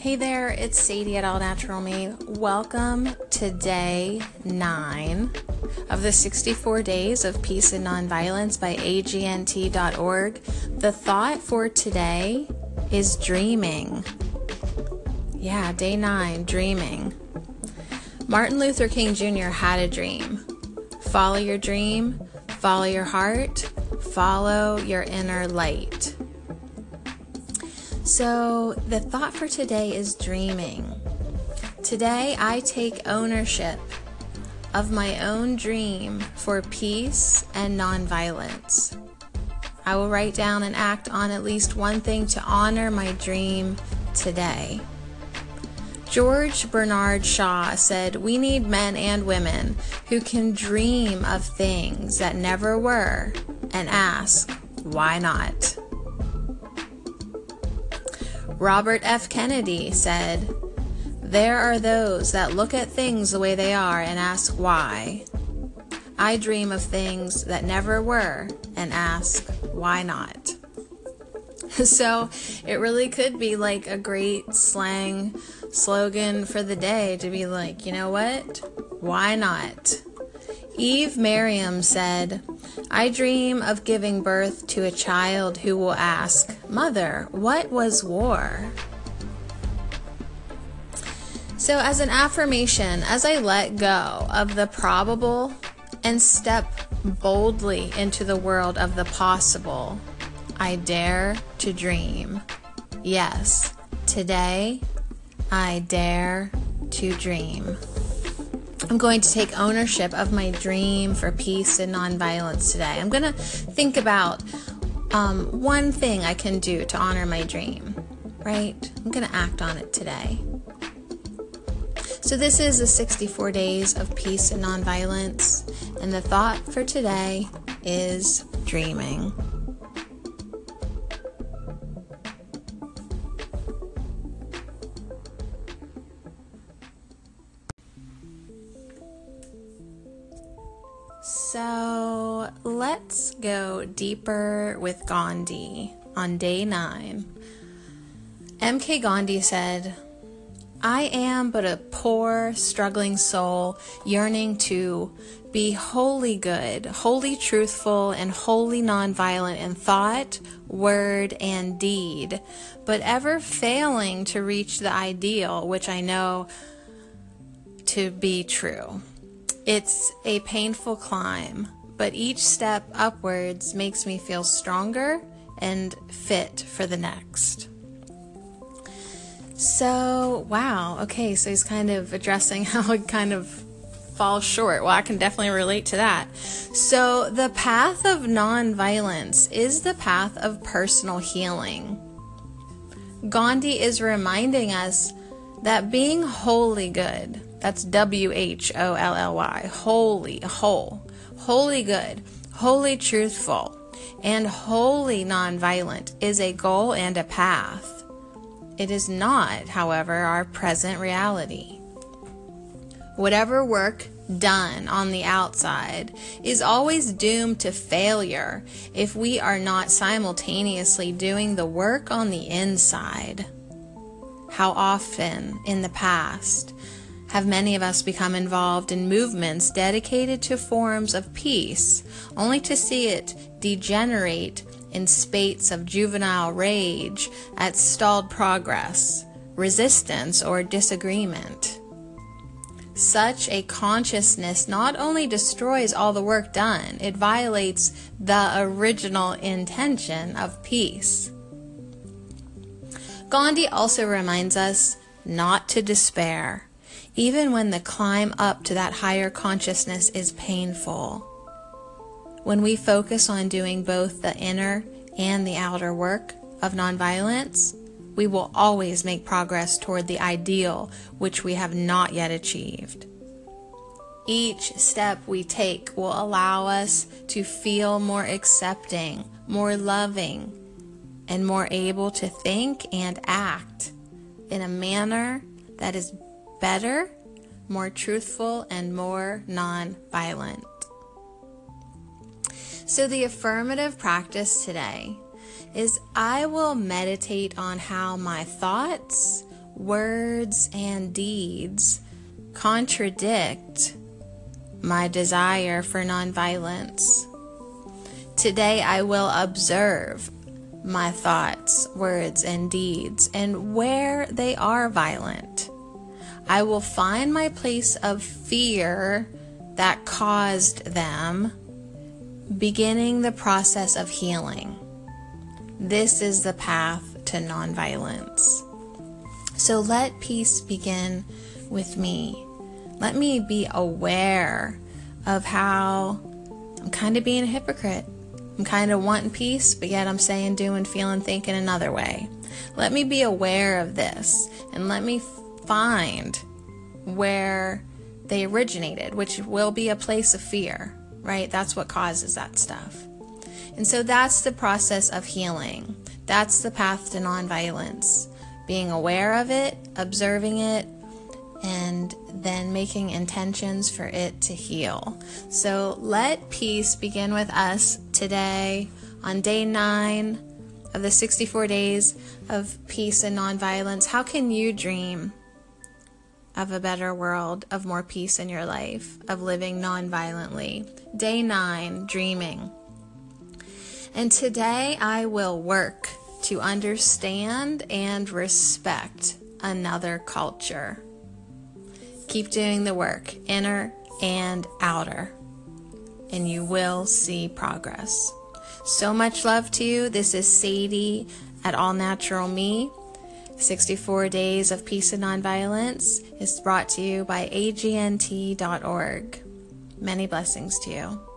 Hey there, it's Sadie at All Natural Me. Welcome to day nine of the 64 Days of Peace and Nonviolence by AGNT.org. The thought for today is dreaming. Yeah, day nine, dreaming. Martin Luther King Jr. had a dream. Follow your dream, follow your heart, follow your inner light. So, the thought for today is dreaming. Today, I take ownership of my own dream for peace and nonviolence. I will write down and act on at least one thing to honor my dream today. George Bernard Shaw said, We need men and women who can dream of things that never were and ask, why not? Robert F. Kennedy said, There are those that look at things the way they are and ask why. I dream of things that never were and ask, why not? so it really could be like a great slang slogan for the day to be like, you know what? Why not? Eve Merriam said, I dream of giving birth to a child who will ask, Mother, what was war? So, as an affirmation, as I let go of the probable and step boldly into the world of the possible, I dare to dream. Yes, today I dare to dream. I'm going to take ownership of my dream for peace and nonviolence today. I'm going to think about um, one thing I can do to honor my dream, right? I'm going to act on it today. So, this is the 64 days of peace and nonviolence, and the thought for today is dreaming. So let's go deeper with Gandhi on day nine. MK Gandhi said, I am but a poor, struggling soul yearning to be wholly good, wholly truthful, and wholly nonviolent in thought, word, and deed, but ever failing to reach the ideal which I know to be true. It's a painful climb, but each step upwards makes me feel stronger and fit for the next. So, wow. Okay, so he's kind of addressing how it kind of falls short. Well, I can definitely relate to that. So, the path of nonviolence is the path of personal healing. Gandhi is reminding us that being wholly good, that's W H O L L Y, holy, whole, wholly good, wholly truthful, and wholly nonviolent is a goal and a path. It is not, however, our present reality. Whatever work done on the outside is always doomed to failure if we are not simultaneously doing the work on the inside. How often in the past have many of us become involved in movements dedicated to forms of peace, only to see it degenerate in spates of juvenile rage at stalled progress, resistance, or disagreement. Such a consciousness not only destroys all the work done, it violates the original intention of peace. Gandhi also reminds us not to despair, even when the climb up to that higher consciousness is painful. When we focus on doing both the inner and the outer work of nonviolence, we will always make progress toward the ideal which we have not yet achieved. Each step we take will allow us to feel more accepting, more loving, and more able to think and act in a manner that is better, more truthful, and more non-violent. So, the affirmative practice today is I will meditate on how my thoughts, words and deeds contradict my desire for nonviolence. Today I will observe my thoughts, words, and deeds, and where they are violent, I will find my place of fear that caused them, beginning the process of healing. This is the path to nonviolence. So let peace begin with me. Let me be aware of how I'm kind of being a hypocrite. I'm kind of wanting peace, but yet I'm saying, doing, feeling, thinking another way. Let me be aware of this and let me find where they originated, which will be a place of fear, right? That's what causes that stuff. And so that's the process of healing. That's the path to nonviolence. Being aware of it, observing it, and then making intentions for it to heal. So let peace begin with us today on day nine of the 64 days of peace and nonviolence. How can you dream of a better world, of more peace in your life, of living nonviolently? Day nine, dreaming. And today I will work to understand and respect another culture. Keep doing the work, inner and outer, and you will see progress. So much love to you. This is Sadie at All Natural Me. 64 Days of Peace and Nonviolence is brought to you by agnt.org. Many blessings to you.